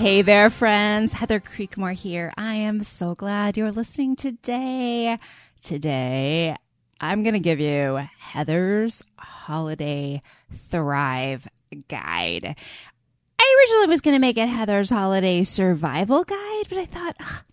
Hey there, friends. Heather Creekmore here. I am so glad you're listening today. Today, I'm going to give you Heather's Holiday Thrive Guide. I originally was going to make it Heather's Holiday Survival Guide, but I thought, ugh,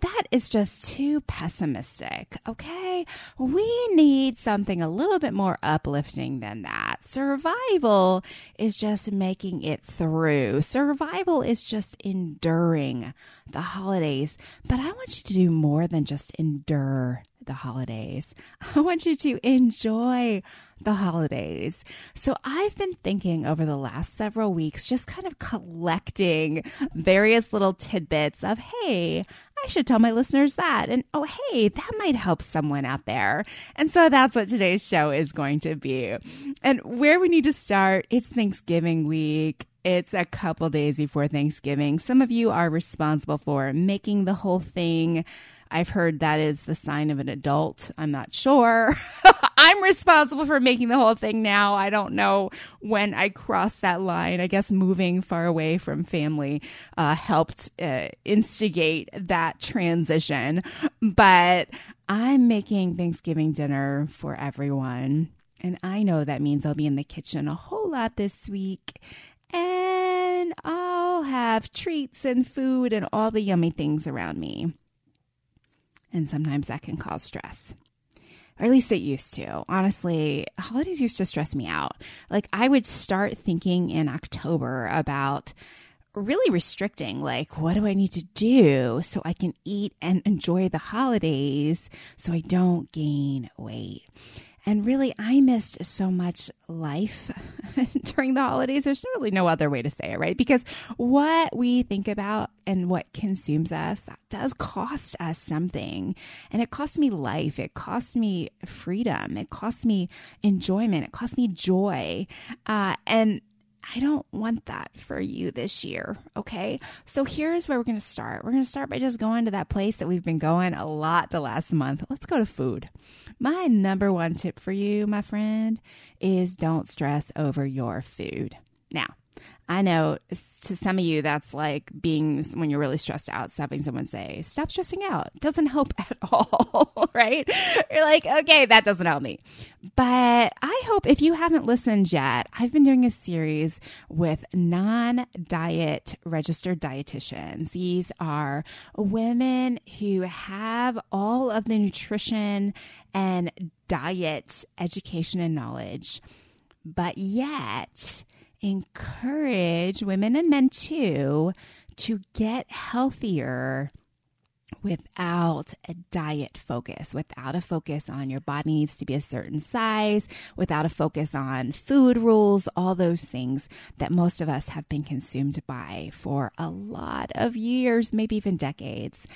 that is just too pessimistic, okay? We need something a little bit more uplifting than that. Survival is just making it through. Survival is just enduring the holidays. But I want you to do more than just endure the holidays. I want you to enjoy the holidays. So I've been thinking over the last several weeks, just kind of collecting various little tidbits of, hey, I should tell my listeners that. And oh, hey, that might help someone out there. And so that's what today's show is going to be. And where we need to start, it's Thanksgiving week. It's a couple days before Thanksgiving. Some of you are responsible for making the whole thing I've heard that is the sign of an adult. I'm not sure. I'm responsible for making the whole thing now. I don't know when I crossed that line. I guess moving far away from family uh, helped uh, instigate that transition. But I'm making Thanksgiving dinner for everyone. And I know that means I'll be in the kitchen a whole lot this week. And I'll have treats and food and all the yummy things around me. And sometimes that can cause stress. Or at least it used to. Honestly, holidays used to stress me out. Like I would start thinking in October about really restricting like what do I need to do so I can eat and enjoy the holidays so I don't gain weight. And really, I missed so much life during the holidays. There's really no other way to say it, right? Because what we think about and what consumes us, that does cost us something. And it cost me life. It cost me freedom. It cost me enjoyment. It cost me joy. Uh, and I don't want that for you this year. Okay. So here's where we're going to start. We're going to start by just going to that place that we've been going a lot the last month. Let's go to food. My number one tip for you, my friend, is don't stress over your food. Now, I know to some of you that's like being when you're really stressed out, having someone say, "Stop stressing out." Doesn't help at all, right? You're like, "Okay, that doesn't help me." But I hope if you haven't listened yet, I've been doing a series with non-diet registered dietitians. These are women who have all of the nutrition and diet education and knowledge, but yet encourage women and men too to get healthier without a diet focus, without a focus on your body needs to be a certain size, without a focus on food rules, all those things that most of us have been consumed by for a lot of years, maybe even decades.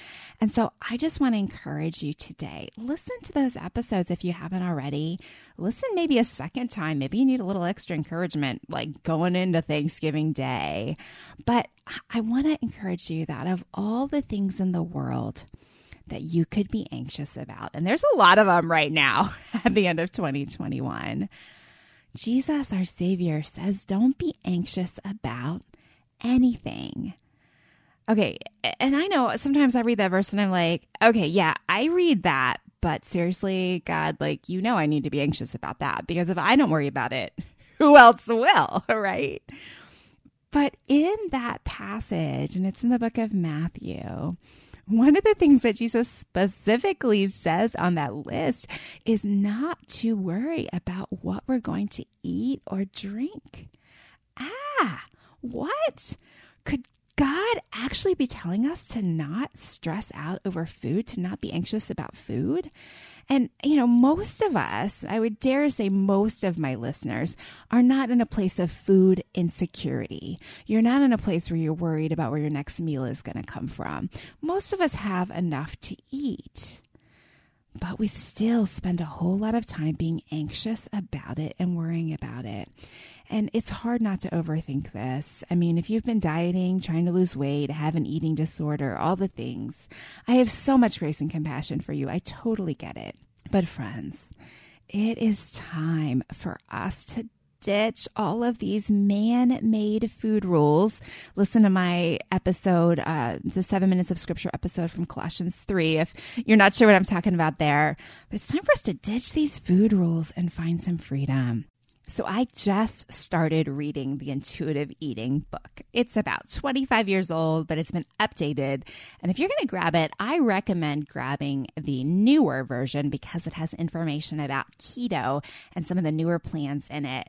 And so I just want to encourage you today, listen to those episodes if you haven't already. Listen maybe a second time. Maybe you need a little extra encouragement, like going into Thanksgiving Day. But I want to encourage you that of all the things in the world, that you could be anxious about. And there's a lot of them right now at the end of 2021. Jesus, our Savior, says, Don't be anxious about anything. Okay. And I know sometimes I read that verse and I'm like, okay, yeah, I read that. But seriously, God, like, you know, I need to be anxious about that because if I don't worry about it, who else will? Right. But in that passage, and it's in the book of Matthew, one of the things that Jesus specifically says on that list is not to worry about what we're going to eat or drink. Ah, what? Could God actually be telling us to not stress out over food, to not be anxious about food? And, you know, most of us, I would dare say most of my listeners, are not in a place of food insecurity. You're not in a place where you're worried about where your next meal is going to come from. Most of us have enough to eat. But we still spend a whole lot of time being anxious about it and worrying about it. And it's hard not to overthink this. I mean, if you've been dieting, trying to lose weight, have an eating disorder, all the things, I have so much grace and compassion for you. I totally get it. But, friends, it is time for us to ditch all of these man made food rules. Listen to my episode, uh, the seven minutes of scripture episode from Colossians 3, if you're not sure what I'm talking about there. But it's time for us to ditch these food rules and find some freedom. So I just started reading the intuitive eating book. It's about 25 years old, but it's been updated. And if you're going to grab it, I recommend grabbing the newer version because it has information about keto and some of the newer plans in it.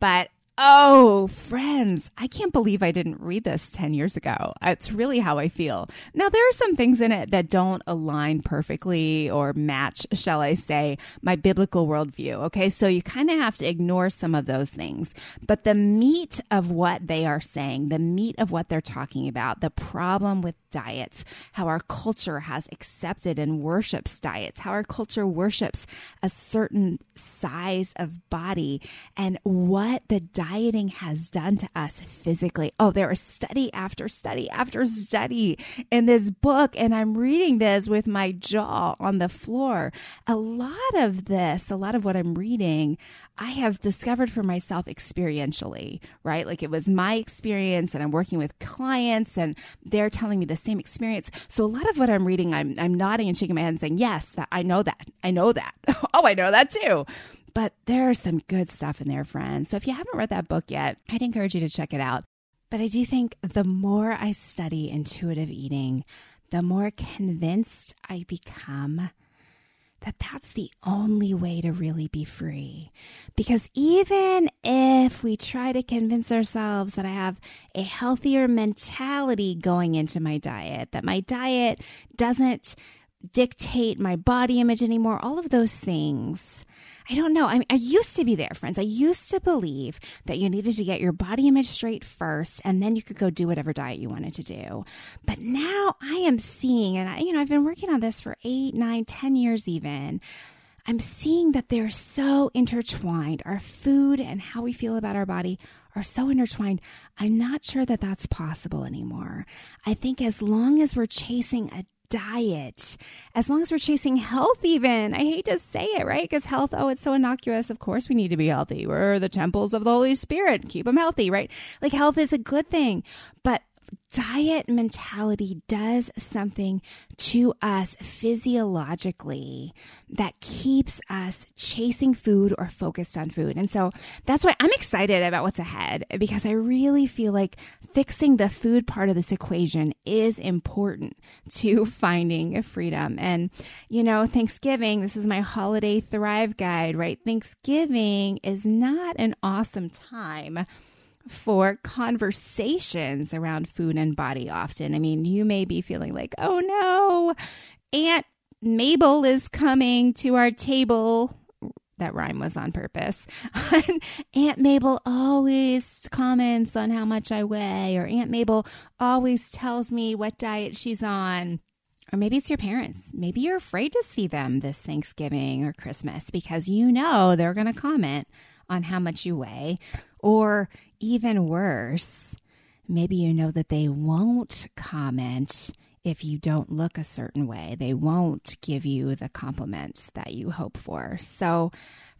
But Oh, friends, I can't believe I didn't read this 10 years ago. It's really how I feel. Now, there are some things in it that don't align perfectly or match, shall I say, my biblical worldview. Okay. So you kind of have to ignore some of those things. But the meat of what they are saying, the meat of what they're talking about, the problem with diets, how our culture has accepted and worships diets, how our culture worships a certain size of body, and what the diet dieting has done to us physically. Oh, there is study after study after study in this book, and I'm reading this with my jaw on the floor. A lot of this, a lot of what I'm reading, I have discovered for myself experientially, right? Like it was my experience and I'm working with clients and they're telling me the same experience. So a lot of what I'm reading, I'm, I'm nodding and shaking my head and saying, yes, that I know that. I know that. oh, I know that too. But there's some good stuff in there, friends. So if you haven't read that book yet, I'd encourage you to check it out. But I do think the more I study intuitive eating, the more convinced I become that that's the only way to really be free. Because even if we try to convince ourselves that I have a healthier mentality going into my diet, that my diet doesn't dictate my body image anymore, all of those things, I don't know. I, mean, I used to be there, friends. I used to believe that you needed to get your body image straight first, and then you could go do whatever diet you wanted to do. But now I am seeing, and I, you know, I've been working on this for eight, nine, ten years even. I'm seeing that they're so intertwined. Our food and how we feel about our body are so intertwined. I'm not sure that that's possible anymore. I think as long as we're chasing a diet, as long as we're chasing health, even. I hate to say it, right? Because health, oh, it's so innocuous. Of course, we need to be healthy. We're the temples of the Holy Spirit. Keep them healthy, right? Like health is a good thing. But diet mentality does something to us physiologically that keeps us chasing food or focused on food. And so that's why I'm excited about what's ahead because I really feel like fixing the food part of this equation is important to finding freedom. And, you know, Thanksgiving, this is my holiday thrive guide, right? Thanksgiving is not an awesome time for conversations around food and body often. I mean, you may be feeling like, oh no, Aunt Mabel is coming to our table. That rhyme was on purpose. Aunt Mabel always comments on how much I weigh, or Aunt Mabel always tells me what diet she's on. Or maybe it's your parents. Maybe you're afraid to see them this Thanksgiving or Christmas because you know they're going to comment on how much you weigh. Or even worse, maybe you know that they won't comment if you don't look a certain way. They won't give you the compliments that you hope for. So,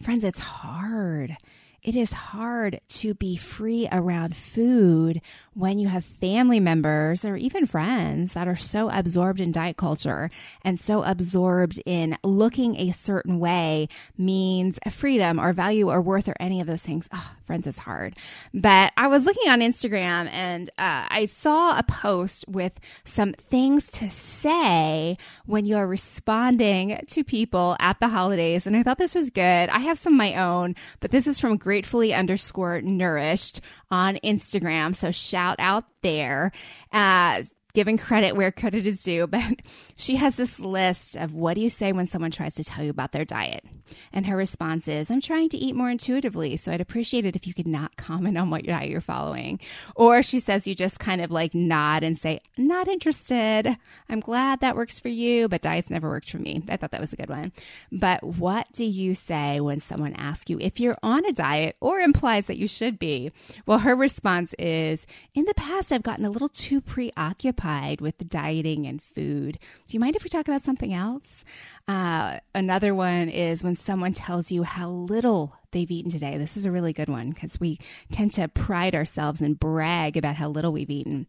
friends, it's hard. It is hard to be free around food when you have family members or even friends that are so absorbed in diet culture and so absorbed in looking a certain way means freedom or value or worth or any of those things. Oh, friends is hard. But I was looking on Instagram and uh, I saw a post with some things to say when you are responding to people at the holidays. And I thought this was good. I have some of my own, but this is from gratefully underscore nourished on Instagram. So shout out there. Uh, giving credit where credit is due, but she has this list of what do you say when someone tries to tell you about their diet? And her response is, I'm trying to eat more intuitively, so I'd appreciate it if you could not comment on what diet you're following. Or she says you just kind of like nod and say, not interested. I'm glad that works for you, but diets never worked for me. I thought that was a good one. But what do you say when someone asks you if you're on a diet or implies that you should be? Well, her response is, in the past, I've gotten a little too preoccupied preoccupied with dieting and food. Do you mind if we talk about something else? Uh, another one is when someone tells you how little they've eaten today. This is a really good one because we tend to pride ourselves and brag about how little we've eaten.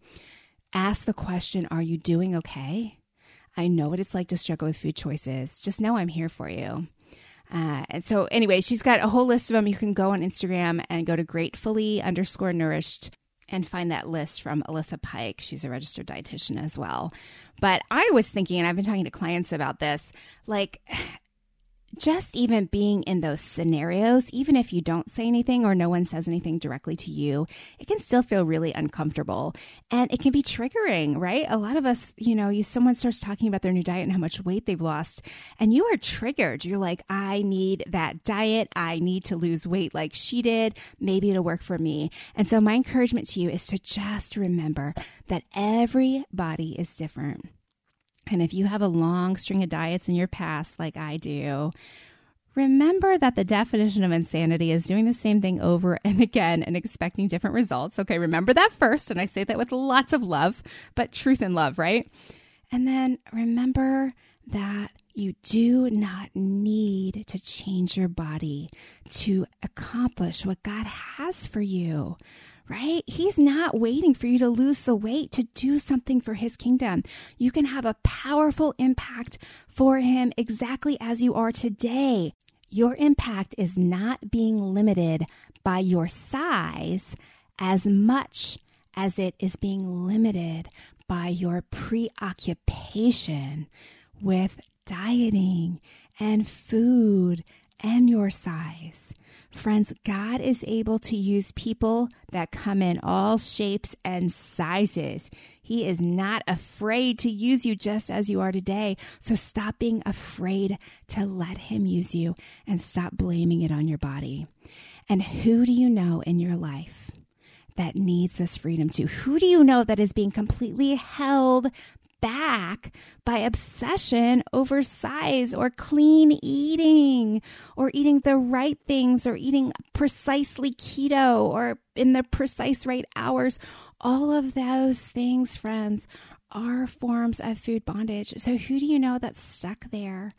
Ask the question Are you doing okay? I know what it's like to struggle with food choices. Just know I'm here for you. Uh, and so, anyway, she's got a whole list of them. You can go on Instagram and go to gratefully underscore nourished and find that list from Alyssa Pike. She's a registered dietitian as well. But I was thinking, and I've been talking to clients about this, like just even being in those scenarios, even if you don't say anything or no one says anything directly to you, it can still feel really uncomfortable and it can be triggering, right? A lot of us, you know, you someone starts talking about their new diet and how much weight they've lost and you are triggered. You're like, I need that diet. I need to lose weight like she did. Maybe it'll work for me. And so my encouragement to you is to just remember that everybody is different and if you have a long string of diets in your past, like I do, remember that the definition of insanity is doing the same thing over and again and expecting different results. Okay, remember that first. And I say that with lots of love, but truth and love, right? And then remember that you do not need to change your body to accomplish what God has for you right? He's not waiting for you to lose the weight to do something for his kingdom. You can have a powerful impact for him exactly as you are today. Your impact is not being limited by your size as much as it is being limited by your preoccupation with dieting and food and your size. Friends, God is able to use people that come in all shapes and sizes. He is not afraid to use you just as you are today. So stop being afraid to let Him use you and stop blaming it on your body. And who do you know in your life that needs this freedom too? Who do you know that is being completely held back by obsession over size or clean eating or eating the right things or eating precisely keto or in the precise right hours. All of those things, friends, are forms of food bondage. So, who do you know that's stuck there?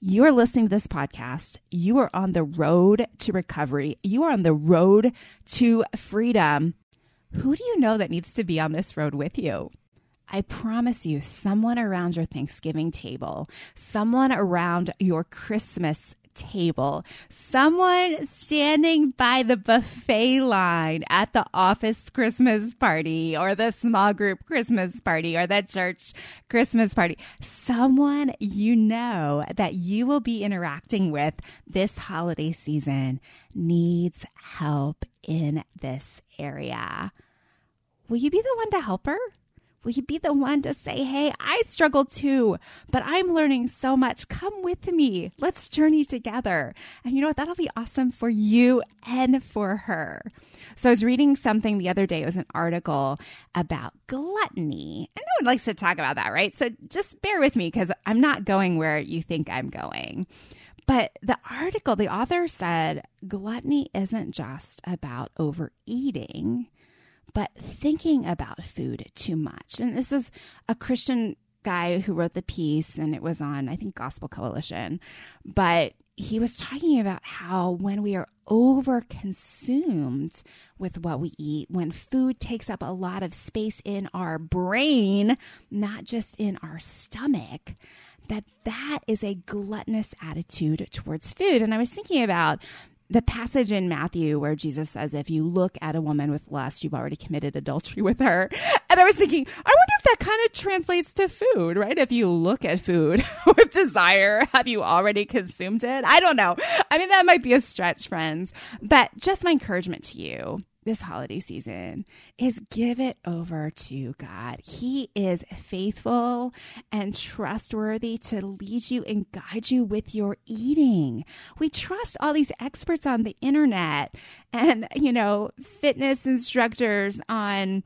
You're listening to this podcast. You are on the road to recovery. You are on the road to freedom. Who do you know that needs to be on this road with you? I promise you, someone around your Thanksgiving table, someone around your Christmas table, someone standing by the buffet line at the office Christmas party or the small group Christmas party or the church Christmas party, someone you know that you will be interacting with this holiday season needs help in this area. Will you be the one to help her? Will you be the one to say, Hey, I struggle too, but I'm learning so much. Come with me. Let's journey together. And you know what? That'll be awesome for you and for her. So I was reading something the other day. It was an article about gluttony. And no one likes to talk about that, right? So just bear with me because I'm not going where you think I'm going. But the article, the author said gluttony isn't just about overeating but thinking about food too much. And this was a Christian guy who wrote the piece, and it was on, I think, Gospel Coalition. But he was talking about how when we are over consumed with what we eat, when food takes up a lot of space in our brain, not just in our stomach, that that is a gluttonous attitude towards food. And I was thinking about the passage in Matthew where Jesus says, if you look at a woman with lust, you've already committed adultery with her. And I was thinking, I wonder if that kind of translates to food, right? If you look at food with desire, have you already consumed it? I don't know. I mean, that might be a stretch, friends, but just my encouragement to you this holiday season is give it over to God. He is faithful and trustworthy to lead you and guide you with your eating. We trust all these experts on the internet and, you know, fitness instructors on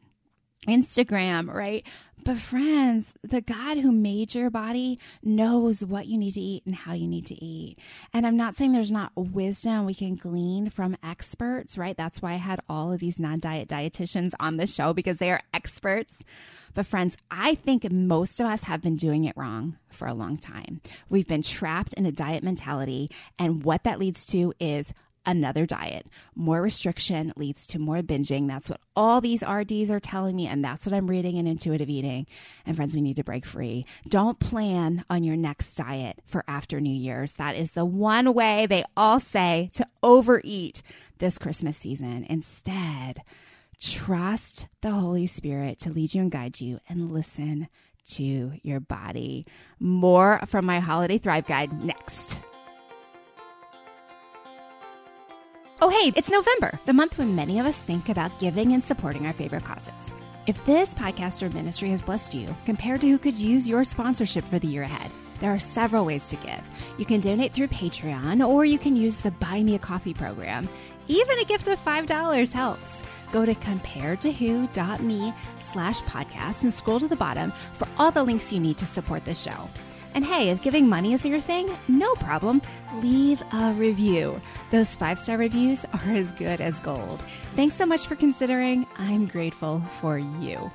Instagram, right? But friends, the God who made your body knows what you need to eat and how you need to eat. And I'm not saying there's not wisdom we can glean from experts, right? That's why I had all of these non-diet dietitians on the show because they are experts. But friends, I think most of us have been doing it wrong for a long time. We've been trapped in a diet mentality and what that leads to is another diet. More restriction leads to more binging. That's what all these RDs are telling me, and that's what I'm reading in intuitive eating. And friends, we need to break free. Don't plan on your next diet for after New Year's. That is the one way they all say to overeat this Christmas season. Instead, trust the Holy Spirit to lead you and guide you and listen to your body. More from my Holiday Thrive Guide next. Oh, hey, it's November, the month when many of us think about giving and supporting our favorite causes. If this podcast or ministry has blessed you compared to who could use your sponsorship for the year ahead, there are several ways to give. You can donate through Patreon or you can use the Buy Me a Coffee program. Even a gift of $5 helps. Go to comparedtowho.me slash podcast and scroll to the bottom for all the links you need to support this show. And hey, if giving money is your thing, no problem. Leave a review. Those five star reviews are as good as gold. Thanks so much for considering. I'm grateful for you.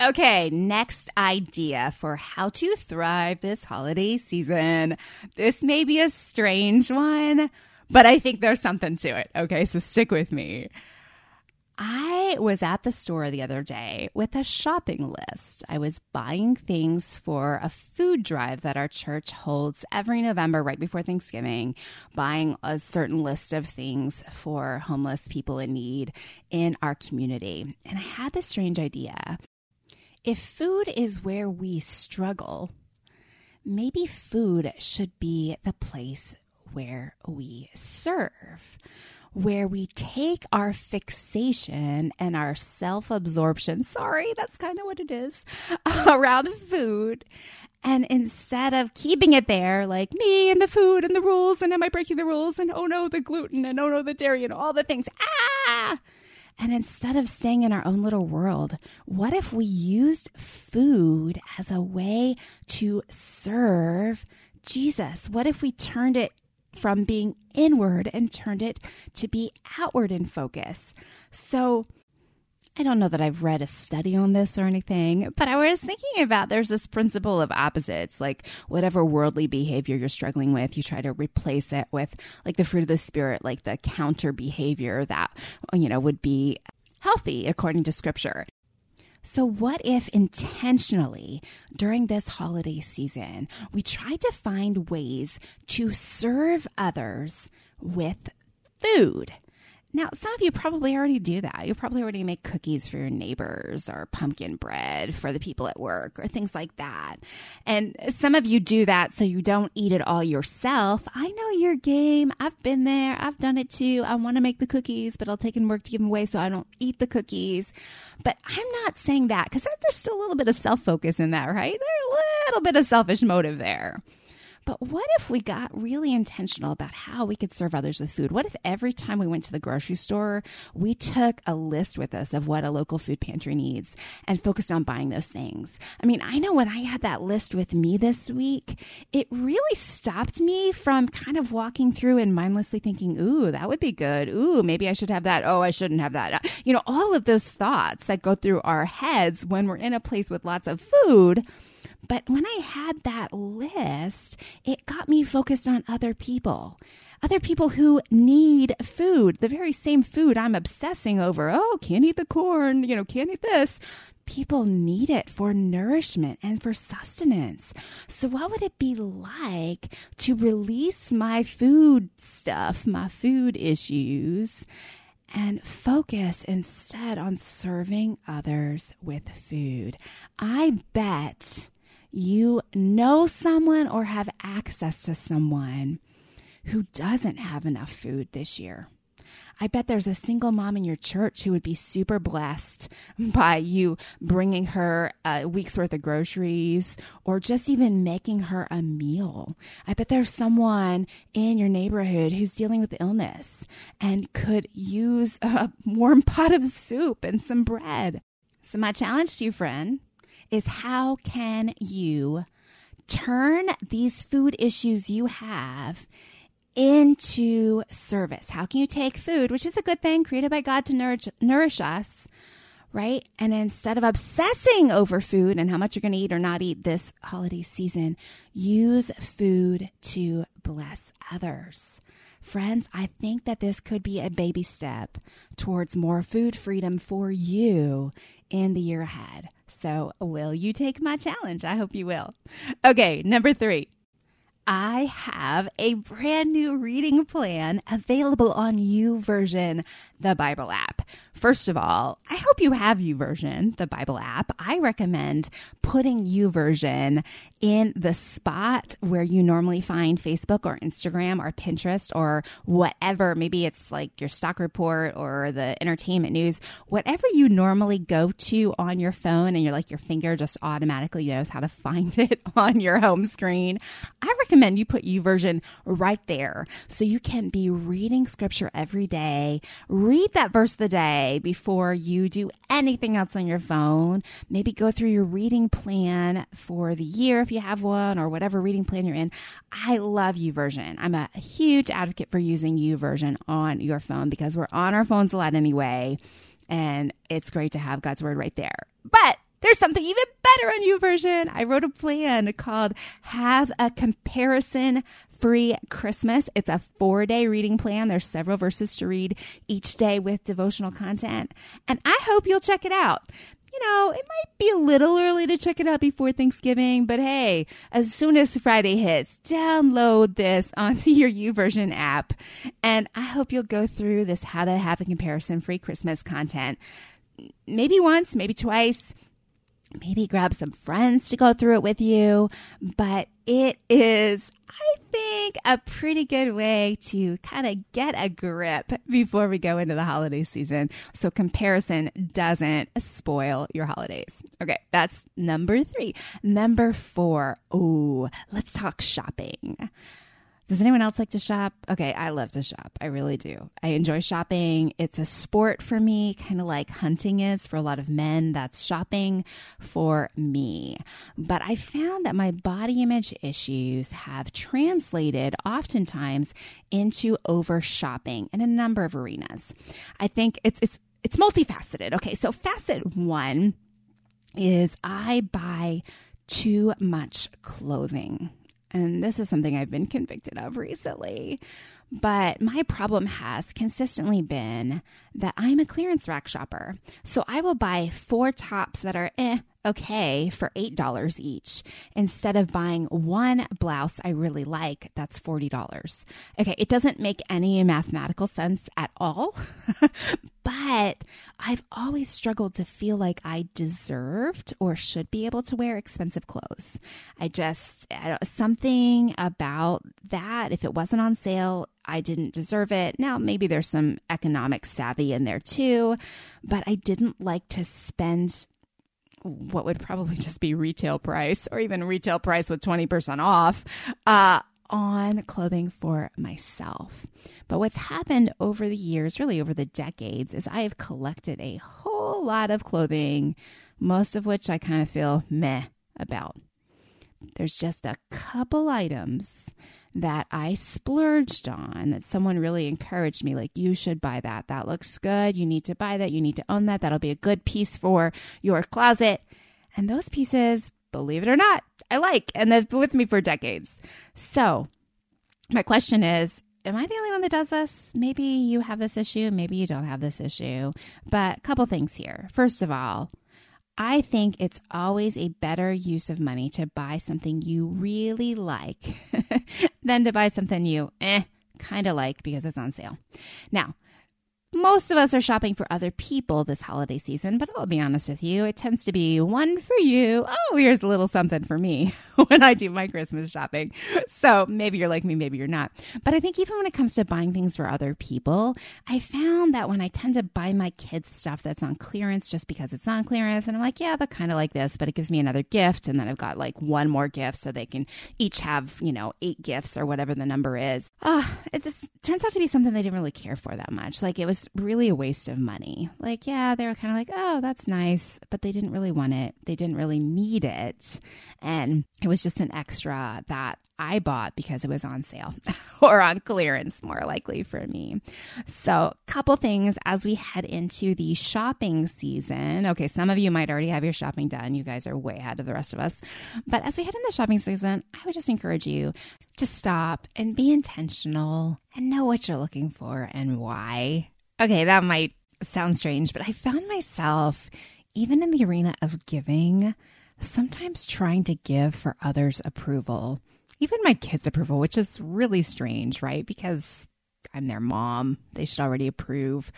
Okay, next idea for how to thrive this holiday season. This may be a strange one, but I think there's something to it. Okay, so stick with me. I was at the store the other day with a shopping list. I was buying things for a food drive that our church holds every November right before Thanksgiving, buying a certain list of things for homeless people in need in our community. And I had this strange idea. If food is where we struggle, maybe food should be the place where we serve where we take our fixation and our self absorption, sorry, that's kind of what it is, around food. And instead of keeping it there, like me and the food and the rules, and am I breaking the rules? And oh no, the gluten, and oh no, the dairy, and all the things. Ah! And instead of staying in our own little world, what if we used food as a way to serve Jesus? What if we turned it from being inward and turned it to be outward in focus. So, I don't know that I've read a study on this or anything, but I was thinking about there's this principle of opposites, like whatever worldly behavior you're struggling with, you try to replace it with like the fruit of the spirit, like the counter behavior that, you know, would be healthy according to scripture. So, what if intentionally during this holiday season, we try to find ways to serve others with food? Now, some of you probably already do that. You probably already make cookies for your neighbors or pumpkin bread for the people at work or things like that. And some of you do that so you don't eat it all yourself. I know your game. I've been there. I've done it too. I want to make the cookies, but I'll take in work to give them away so I don't eat the cookies. But I'm not saying that because there's still a little bit of self focus in that, right? There's a little bit of selfish motive there. But what if we got really intentional about how we could serve others with food? What if every time we went to the grocery store, we took a list with us of what a local food pantry needs and focused on buying those things? I mean, I know when I had that list with me this week, it really stopped me from kind of walking through and mindlessly thinking, ooh, that would be good. Ooh, maybe I should have that. Oh, I shouldn't have that. You know, all of those thoughts that go through our heads when we're in a place with lots of food But when I had that list, it got me focused on other people other people who need food, the very same food I'm obsessing over. Oh, can't eat the corn, you know, can't eat this. People need it for nourishment and for sustenance. So, what would it be like to release my food stuff, my food issues, and focus instead on serving others with food? I bet you know someone or have access to someone who doesn't have enough food this year. I bet there's a single mom in your church who would be super blessed by you bringing her a week's worth of groceries or just even making her a meal. I bet there's someone in your neighborhood who's dealing with illness and could use a warm pot of soup and some bread. So, my challenge to you, friend, is how can you turn these food issues you have into service. How can you take food, which is a good thing, created by God to nourish, nourish us, right? And instead of obsessing over food and how much you're going to eat or not eat this holiday season, use food to bless others. Friends, I think that this could be a baby step towards more food freedom for you in the year ahead. So, will you take my challenge? I hope you will. Okay, number three I have a brand new reading plan available on YouVersion, the Bible app. First of all, I hope you have YouVersion, the Bible app. I recommend putting YouVersion in the spot where you normally find Facebook or Instagram or Pinterest or whatever. Maybe it's like your stock report or the entertainment news, whatever you normally go to on your phone and you're like your finger just automatically knows how to find it on your home screen. I recommend you put YouVersion right there so you can be reading scripture every day. Read that verse of the day before you do anything else on your phone. Maybe go through your reading plan for the year if you have one or whatever reading plan you're in. I love YouVersion. I'm a huge advocate for using YouVersion on your phone because we're on our phones a lot anyway. And it's great to have God's word right there. But there's something even better on YouVersion. I wrote a plan called Have a Comparison free Christmas. It's a four day reading plan. There's several verses to read each day with devotional content. And I hope you'll check it out. You know, it might be a little early to check it out before Thanksgiving, but hey, as soon as Friday hits, download this onto your YouVersion app. And I hope you'll go through this how to have a comparison free Christmas content. Maybe once, maybe twice maybe grab some friends to go through it with you. But it is, I think, a pretty good way to kind of get a grip before we go into the holiday season. So comparison doesn't spoil your holidays. Okay, that's number three. Number four, oh, let's talk shopping. Does anyone else like to shop? Okay, I love to shop. I really do. I enjoy shopping. It's a sport for me, kind of like hunting is for a lot of men. That's shopping for me. But I found that my body image issues have translated oftentimes into over shopping in a number of arenas. I think it's it's it's multifaceted. Okay, so facet 1 is I buy too much clothing. And this is something I've been convicted of recently. But my problem has consistently been that I'm a clearance rack shopper. So I will buy four tops that are eh, okay for $8 each instead of buying one blouse I really like that's $40. Okay, it doesn't make any mathematical sense at all, but I've always struggled to feel like I deserved or should be able to wear expensive clothes. I just, something about that, if it wasn't on sale, I didn't deserve it. Now, maybe there's some economic savvy in there too, but I didn't like to spend what would probably just be retail price or even retail price with 20% off uh, on clothing for myself. But what's happened over the years, really over the decades, is I have collected a whole lot of clothing, most of which I kind of feel meh about. There's just a couple items that I splurged on that someone really encouraged me like you should buy that. That looks good. You need to buy that. You need to own that. That'll be a good piece for your closet. And those pieces, believe it or not, I like and they've been with me for decades. So, my question is Am I the only one that does this? Maybe you have this issue, maybe you don't have this issue. But a couple things here. First of all, I think it's always a better use of money to buy something you really like than to buy something you eh kind of like because it's on sale. Now, most of us are shopping for other people this holiday season, but I'll be honest with you, it tends to be one for you. Oh, here's a little something for me when I do my Christmas shopping. So maybe you're like me, maybe you're not. But I think even when it comes to buying things for other people, I found that when I tend to buy my kids stuff that's on clearance just because it's on clearance, and I'm like, yeah, but kind of like this, but it gives me another gift. And then I've got like one more gift so they can each have, you know, eight gifts or whatever the number is. Ah, uh, it this turns out to be something they didn't really care for that much. Like it was was really a waste of money. Like, yeah, they were kind of like, oh, that's nice, but they didn't really want it. They didn't really need it. And it was just an extra that I bought because it was on sale or on clearance, more likely for me. So, couple things as we head into the shopping season. Okay, some of you might already have your shopping done. You guys are way ahead of the rest of us. But as we head into the shopping season, I would just encourage you to stop and be intentional and know what you're looking for and why. Okay, that might sound strange, but I found myself, even in the arena of giving, sometimes trying to give for others' approval, even my kids' approval, which is really strange, right? Because I'm their mom, they should already approve.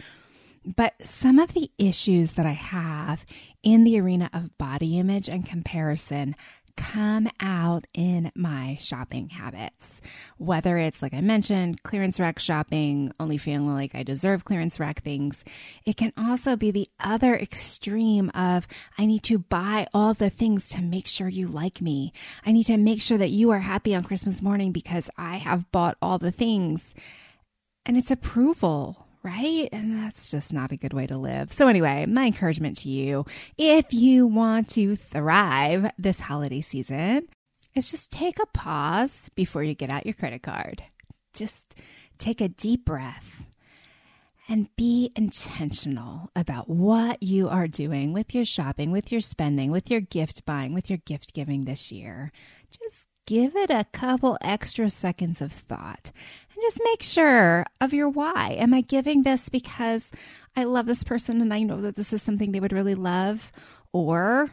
But some of the issues that I have in the arena of body image and comparison come out in my shopping habits. Whether it's, like I mentioned, clearance rack shopping, only feeling like I deserve clearance rack things, it can also be the other extreme of I need to buy all the things to make sure you like me. I need to make sure that you are happy on Christmas morning because I have bought all the things. And it's approval right? And that's just not a good way to live. So, anyway, my encouragement to you if you want to thrive this holiday season is just take a pause before you get out your credit card. Just take a deep breath and be intentional about what you are doing with your shopping, with your spending, with your gift buying, with your gift giving this year. Just give it a couple extra seconds of thought just make sure of your why. Am I giving this because I love this person and I know that this is something they would really love? Or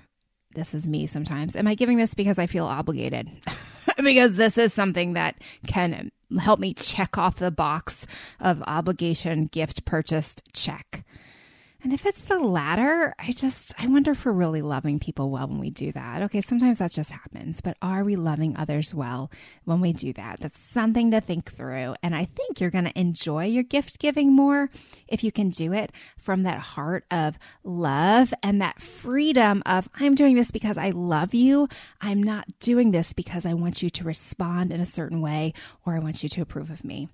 this is me sometimes. Am I giving this because I feel obligated? because this is something that can help me check off the box of obligation gift purchased check. And if it's the latter, I just, I wonder if we're really loving people well when we do that. Okay, sometimes that just happens, but are we loving others well when we do that? That's something to think through. And I think you're going to enjoy your gift giving more if you can do it from that heart of love and that freedom of, I'm doing this because I love you. I'm not doing this because I want you to respond in a certain way or I want you to approve of me.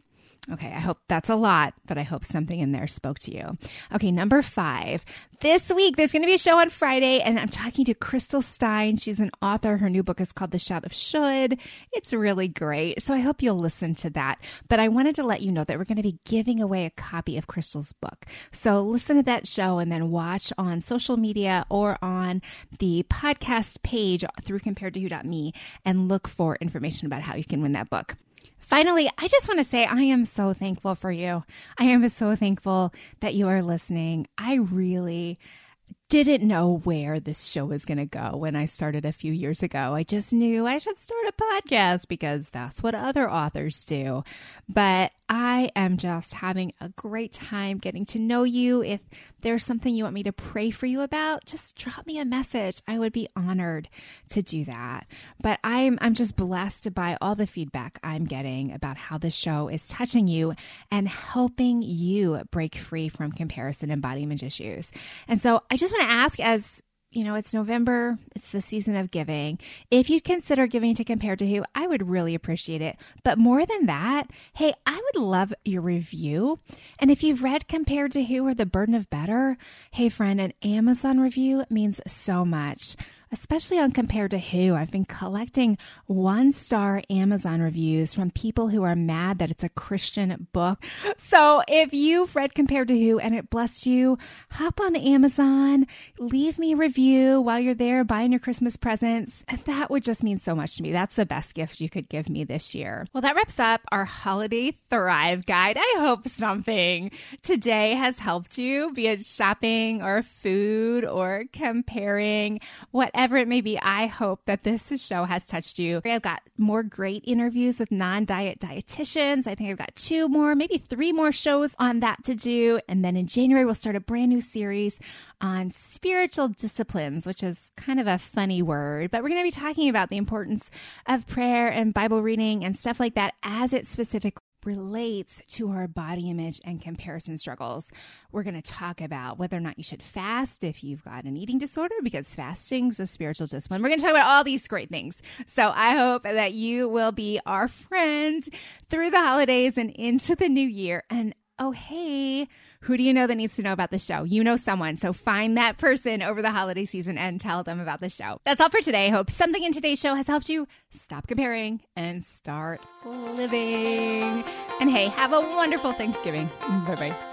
Okay, I hope that's a lot, but I hope something in there spoke to you. Okay, number five. This week, there's going to be a show on Friday, and I'm talking to Crystal Stine. She's an author. Her new book is called The Shout of Should. It's really great. So I hope you'll listen to that. But I wanted to let you know that we're going to be giving away a copy of Crystal's book. So listen to that show and then watch on social media or on the podcast page through comparedtowho.me and look for information about how you can win that book. Finally, I just want to say I am so thankful for you. I am so thankful that you are listening. I really didn't know where this show was going to go when I started a few years ago. I just knew I should start a podcast because that's what other authors do. But I am just having a great time getting to know you. If there's something you want me to pray for you about, just drop me a message. I would be honored to do that. But I'm I'm just blessed by all the feedback I'm getting about how the show is touching you and helping you break free from comparison and body image issues. And so I just want to ask as you know, it's November, it's the season of giving. If you consider giving to Compared to Who, I would really appreciate it. But more than that, hey, I would love your review. And if you've read Compared to Who or The Burden of Better, hey, friend, an Amazon review means so much especially on Compared to Who. I've been collecting one star Amazon reviews from people who are mad that it's a Christian book. So if you've read Compared to Who and it blessed you, hop on Amazon, leave me a review while you're there buying your Christmas presents. That would just mean so much to me. That's the best gift you could give me this year. Well, that wraps up our holiday thrive guide. I hope something today has helped you, be it shopping or food or comparing, whatever it may be. I hope that this show has touched you. I've got more great interviews with non diet dietitians. I think I've got two more, maybe three more shows on that to do. And then in January, we'll start a brand new series on spiritual disciplines, which is kind of a funny word, but we're going to be talking about the importance of prayer and Bible reading and stuff like that as it specifically relates to our body image and comparison struggles. We're going to talk about whether or not you should fast if you've got an eating disorder, because fasting is a spiritual discipline. We're going to talk about all these great things. So I hope that you will be our friend through the holidays and into the new year. And oh, hey, who do you know that needs to know about the show? You know someone. So find that person over the holiday season and tell them about the show. That's all for today. I Hope something in today's show has helped you stop comparing and start living. And hey, have a wonderful Thanksgiving. Bye bye.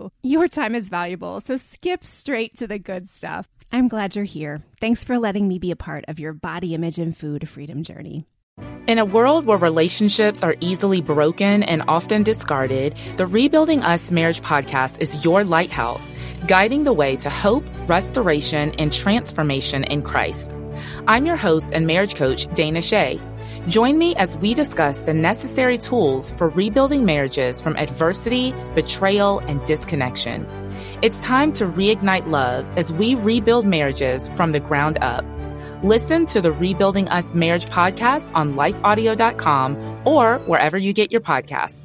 you. Your time is valuable, so skip straight to the good stuff. I'm glad you're here. Thanks for letting me be a part of your body image and food freedom journey. In a world where relationships are easily broken and often discarded, the Rebuilding Us Marriage podcast is your lighthouse, guiding the way to hope, restoration, and transformation in Christ. I'm your host and marriage coach, Dana Shea. Join me as we discuss the necessary tools for rebuilding marriages from adversity, betrayal, and disconnection. It's time to reignite love as we rebuild marriages from the ground up. Listen to the Rebuilding Us Marriage podcast on lifeaudio.com or wherever you get your podcasts.